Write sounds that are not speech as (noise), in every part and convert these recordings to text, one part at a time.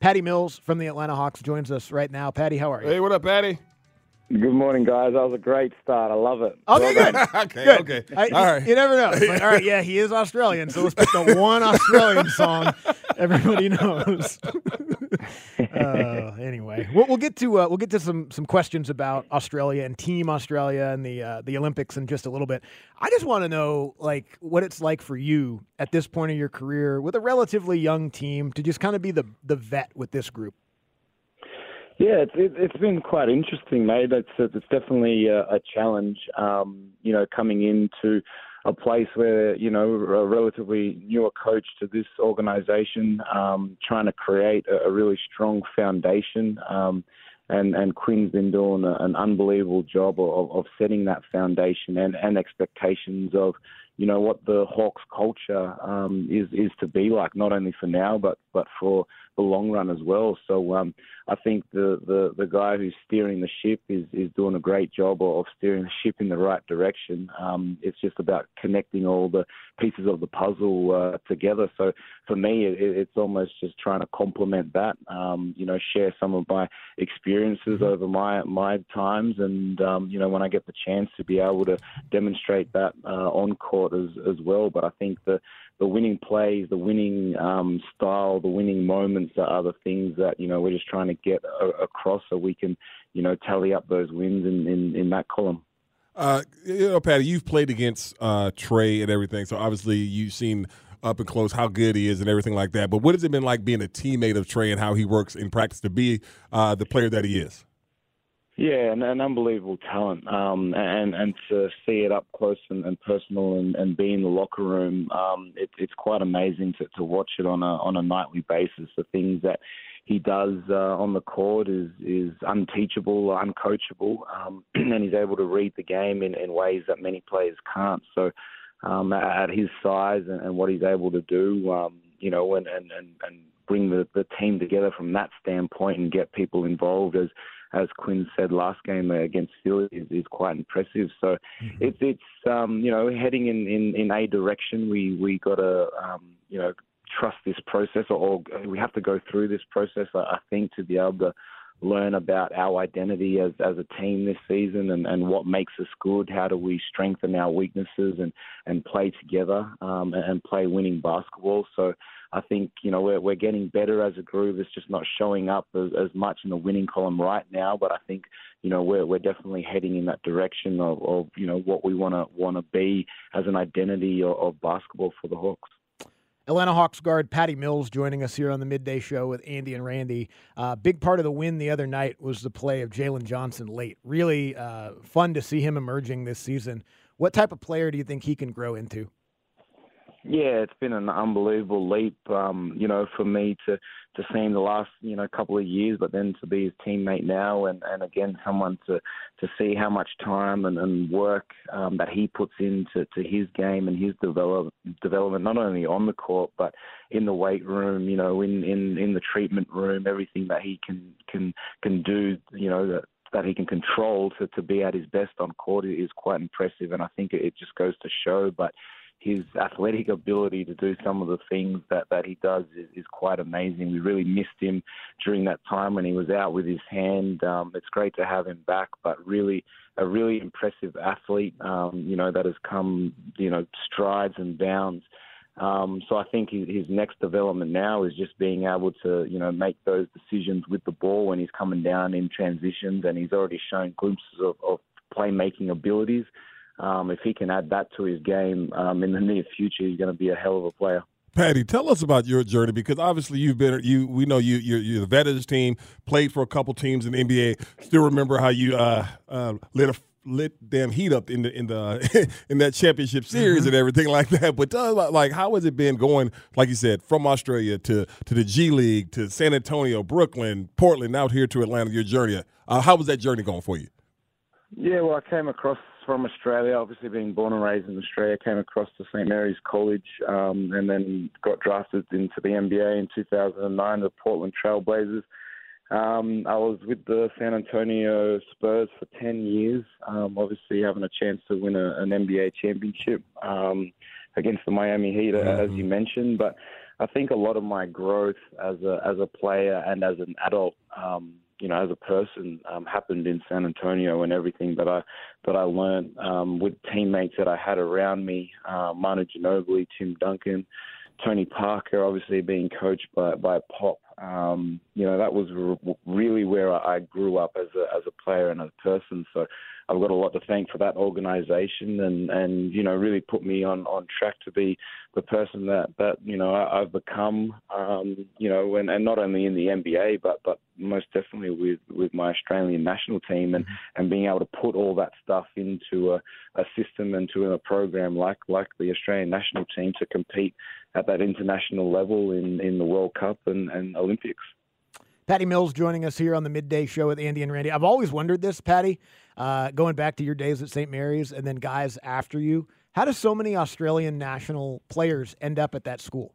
Patty Mills from the Atlanta Hawks joins us right now. Patty, how are you? Hey, what up, Patty? Good morning, guys. That was a great start. I love it. Oh, okay, Well good. (laughs) okay, Good. okay. I- All right. You never know. Like, all right, yeah, he is Australian, so let's pick the (laughs) one Australian song everybody knows. (laughs) uh, anyway, we'll, we'll get to uh, we'll get to some some questions about Australia and Team Australia and the uh, the Olympics in just a little bit. I just want to know like what it's like for you at this point of your career with a relatively young team to just kind of be the the vet with this group. Yeah, it's it, it's been quite interesting, mate. It's it's definitely a, a challenge. Um, you know, coming into a place where you know a relatively newer coach to this organisation, um, trying to create a, a really strong foundation. Um, and and Quinn's been doing a, an unbelievable job of, of setting that foundation and, and expectations of you know what the Hawks culture um, is is to be like, not only for now but but for the long run as well. So um, I think the, the, the guy who's steering the ship is, is doing a great job of steering the ship in the right direction. Um, it's just about connecting all the pieces of the puzzle uh, together. So for me, it, it's almost just trying to complement that. Um, you know, share some of my experiences over my my times, and um, you know, when I get the chance to be able to demonstrate that uh, on court as as well. But I think the the winning plays, the winning um, style, the winning moments are the things that you know we're just trying to get a- across so we can you know tally up those wins in in, in that column. Uh, you know, Patty, you've played against uh, Trae and everything, so obviously you've seen up and close how good he is and everything like that. But what has it been like being a teammate of Trae and how he works in practice to be uh, the player that he is? Yeah, an, an unbelievable talent, um, and and to see it up close and, and personal, and, and be in the locker room, um, it, it's quite amazing to, to watch it on a on a nightly basis. The things that he does uh, on the court is is unteachable, uncoachable, um, (clears throat) and he's able to read the game in, in ways that many players can't. So, um, at his size and, and what he's able to do, um, you know, and and and, and bring the, the team together from that standpoint and get people involved as as Quinn said last game against Philly is, is quite impressive. So it's it's um, you know heading in, in, in a direction. We we got to um, you know trust this process, or, or we have to go through this process. I, I think to be able to learn about our identity as as a team this season and, and what makes us good. How do we strengthen our weaknesses and and play together um, and, and play winning basketball. So. I think you know we're we're getting better as a group. It's just not showing up as, as much in the winning column right now. But I think you know we're we're definitely heading in that direction of, of you know what we want to want to be as an identity of, of basketball for the Hawks. Atlanta Hawks guard Patty Mills joining us here on the midday show with Andy and Randy. Uh, big part of the win the other night was the play of Jalen Johnson late. Really uh, fun to see him emerging this season. What type of player do you think he can grow into? Yeah, it's been an unbelievable leap, um, you know, for me to to see him the last, you know, couple of years, but then to be his teammate now, and and again, someone to to see how much time and, and work um, that he puts into to his game and his develop development, not only on the court but in the weight room, you know, in in in the treatment room, everything that he can can can do, you know, that that he can control to, to be at his best on court is quite impressive, and I think it just goes to show. But his athletic ability to do some of the things that, that he does is, is quite amazing. We really missed him during that time when he was out with his hand. Um, it's great to have him back, but really a really impressive athlete, um, you know, that has come, you know, strides and bounds. Um, so I think his, his next development now is just being able to, you know, make those decisions with the ball when he's coming down in transitions, and he's already shown glimpses of, of playmaking abilities. Um, if he can add that to his game um, in the near future, he's going to be a hell of a player. Patty, tell us about your journey because obviously you've been you. We know you. You're, you're the veterans team. Played for a couple teams in the NBA. Still remember how you uh, uh, lit a lit damn heat up in the in the (laughs) in that championship series mm-hmm. and everything like that. But tell us like how has it been going, like you said, from Australia to to the G League to San Antonio, Brooklyn, Portland, out here to Atlanta. Your journey. Uh, how was that journey going for you? Yeah, well, I came across from Australia, obviously being born and raised in Australia, came across to St Mary's College um, and then got drafted into the NBA in 2009, the Portland Trailblazers. Um, I was with the San Antonio Spurs for 10 years, um, obviously having a chance to win a, an NBA championship um, against the Miami Heat, mm-hmm. as you mentioned. But I think a lot of my growth as a as a player and as an adult um, you know, as a person, um, happened in San Antonio and everything that I that I learned um, with teammates that I had around me, uh, Manu Ginobili, Tim Duncan, Tony Parker, obviously being coached by by Pop. Um, you know, that was re- really where I grew up as a as a player and as a person. So I've got a lot to thank for that organisation, and and you know really put me on on track to be the person that that you know I, have become. Um, you know, and, and not only in the NBA, but but most definitely with with my Australian national team, and mm-hmm. and being able to put all that stuff into a, a system and to a program like like the Australian national team to compete at that international level in in the World Cup and, and Olympics. Patty Mills joining us here on the midday show with Andy and Randy. I've always wondered this, Patty, uh, going back to your days at St. Mary's and then guys after you. How do so many Australian national players end up at that school?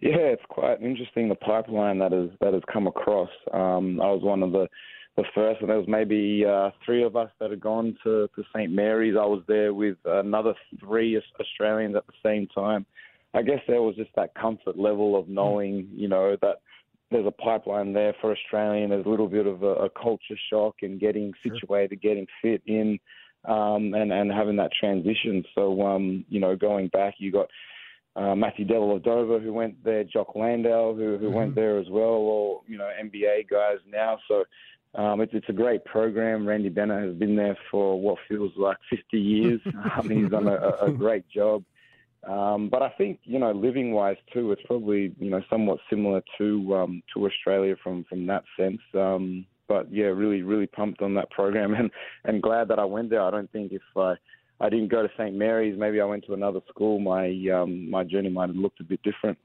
Yeah, it's quite interesting the pipeline that has that has come across. Um, I was one of the the first, and there was maybe uh, three of us that had gone to, to St Mary's. I was there with another three Australians at the same time. I guess there was just that comfort level of knowing, you know, that there's a pipeline there for Australia. There's a little bit of a, a culture shock and getting situated, sure. getting fit in, um, and and having that transition. So um, you know, going back, you got uh, Matthew Dellavedova who went there, Jock Landale who who mm-hmm. went there as well, or you know NBA guys now. So. Um, it's, it's a great program. Randy Bennett has been there for what feels like 50 years. I (laughs) mean, he's done a, a great job. Um, but I think you know, living wise too, it's probably you know somewhat similar to um, to Australia from from that sense. Um, but yeah, really really pumped on that program (laughs) and and glad that I went there. I don't think if I I didn't go to St Mary's, maybe I went to another school, my um, my journey might have looked a bit different.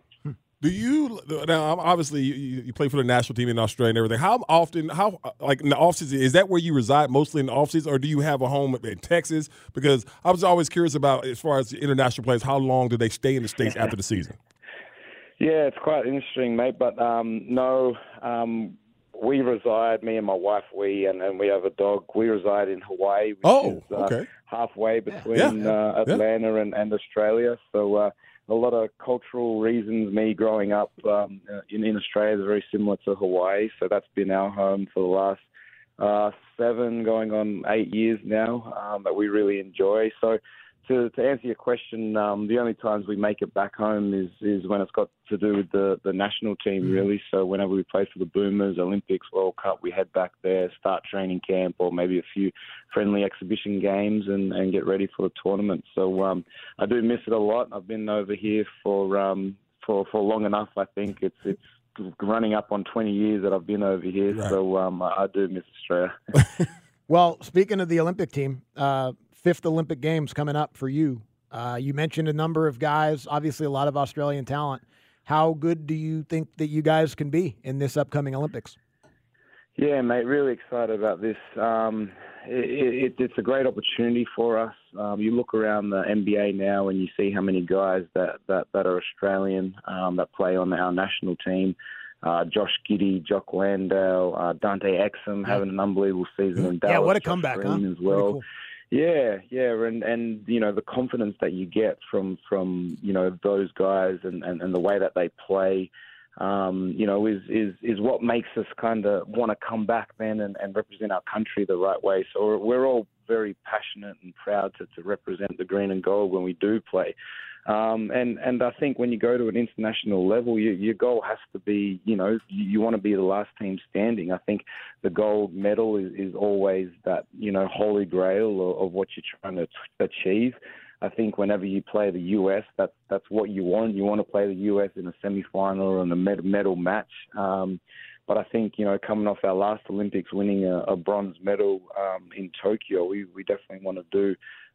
Do you now? Obviously, you, you, play for the national team in Australia and everything. How often? How like in the off season? Is that where you reside mostly in the off season, or do you have a home in Texas? Because I was always curious about as far as international players, how long do they stay in the states after the season? Yeah, it's quite interesting, mate. But um, no, um, we reside. Me and my wife, we and, and we have a dog. We reside in Hawaii. oh, is, uh, okay. halfway between yeah. uh, Atlanta yeah. and, and Australia. So. Uh, a lot of cultural reasons. Me growing up um, in, in Australia is very similar to Hawaii, so that's been our home for the last uh, seven, going on eight years now um, that we really enjoy. So to, to answer your question, um, the only times we make it back home is, is when it's got to do with the, the national team, mm. really. So whenever we play for the Boomers, Olympics, World Cup, we head back there, start training camp, or maybe a few friendly exhibition games, and, and get ready for the tournament. So um, I do miss it a lot. I've been over here for um, for for long enough. I think it's it's running up on 20 years that I've been over here. Right. So um, I do miss Australia. (laughs) well, speaking of the Olympic team. Uh, fifth Olympic Games coming up for you. Uh, you mentioned a number of guys, obviously a lot of Australian talent. How good do you think that you guys can be in this upcoming Olympics? Yeah, mate, really excited about this. Um, it, it, it's a great opportunity for us. Um, you look around the NBA now and you see how many guys that, that, that are Australian um, that play on our national team. Uh, Josh Giddey, Jock Landale, uh, Dante Exum having an unbelievable season in Dallas. Yeah, what a comeback, huh? As well. Cool. Yeah, yeah, and and you know the confidence that you get from from you know those guys and and, and the way that they play, um, you know, is is is what makes us kind of want to come back then and, and represent our country the right way. So we're all very passionate and proud to, to represent the green and gold when we do play. Um, and and I think when you go to an international level, you, your goal has to be, you know, you, you want to be the last team standing. I think the gold medal is, is always that, you know, holy grail of, of what you're trying to achieve. I think whenever you play the US, that's that's what you want. You want to play the US in a semi-final or in a medal match. Um, but I think you know coming off our last Olympics, winning a, a bronze medal um, in Tokyo, we we definitely want to do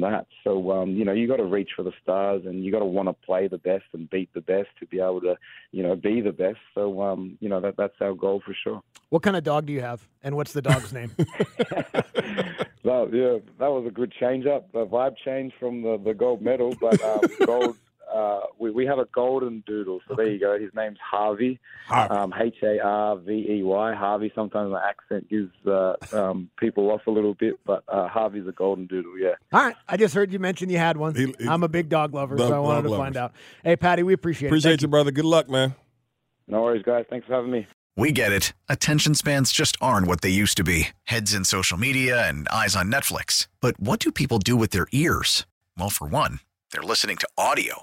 That, so um, you know you got to reach for the stars, and you got to want to play the best and beat the best to be able to, you know, be the best. So um, you know that that's our goal for sure. What kind of dog do you have, and what's the dog's name? (laughs) (laughs) Well, yeah, that was a good change up. The vibe changed from the, the gold medal, but um, (laughs) gold. Uh, we we have a golden doodle, so there you go. His name's Harvey, Harvey. um, H A R V E Y. Sometimes the accent gives uh, um, people off a little bit, but uh, Harvey's a golden doodle. Yeah. All right, I just heard you mention you had one. He- he- I'm a big dog lover, Dog- so I wanted dog to find out. Hey, Patty, we appreciate, it. Appreciate Thank you, brother. Good luck, man. No worries, guys. Thanks for having me. We get it. Attention spans just aren't what they used to be heads in social media and eyes on Netflix. But what do people do with their ears? Well, for one, they're listening to audio.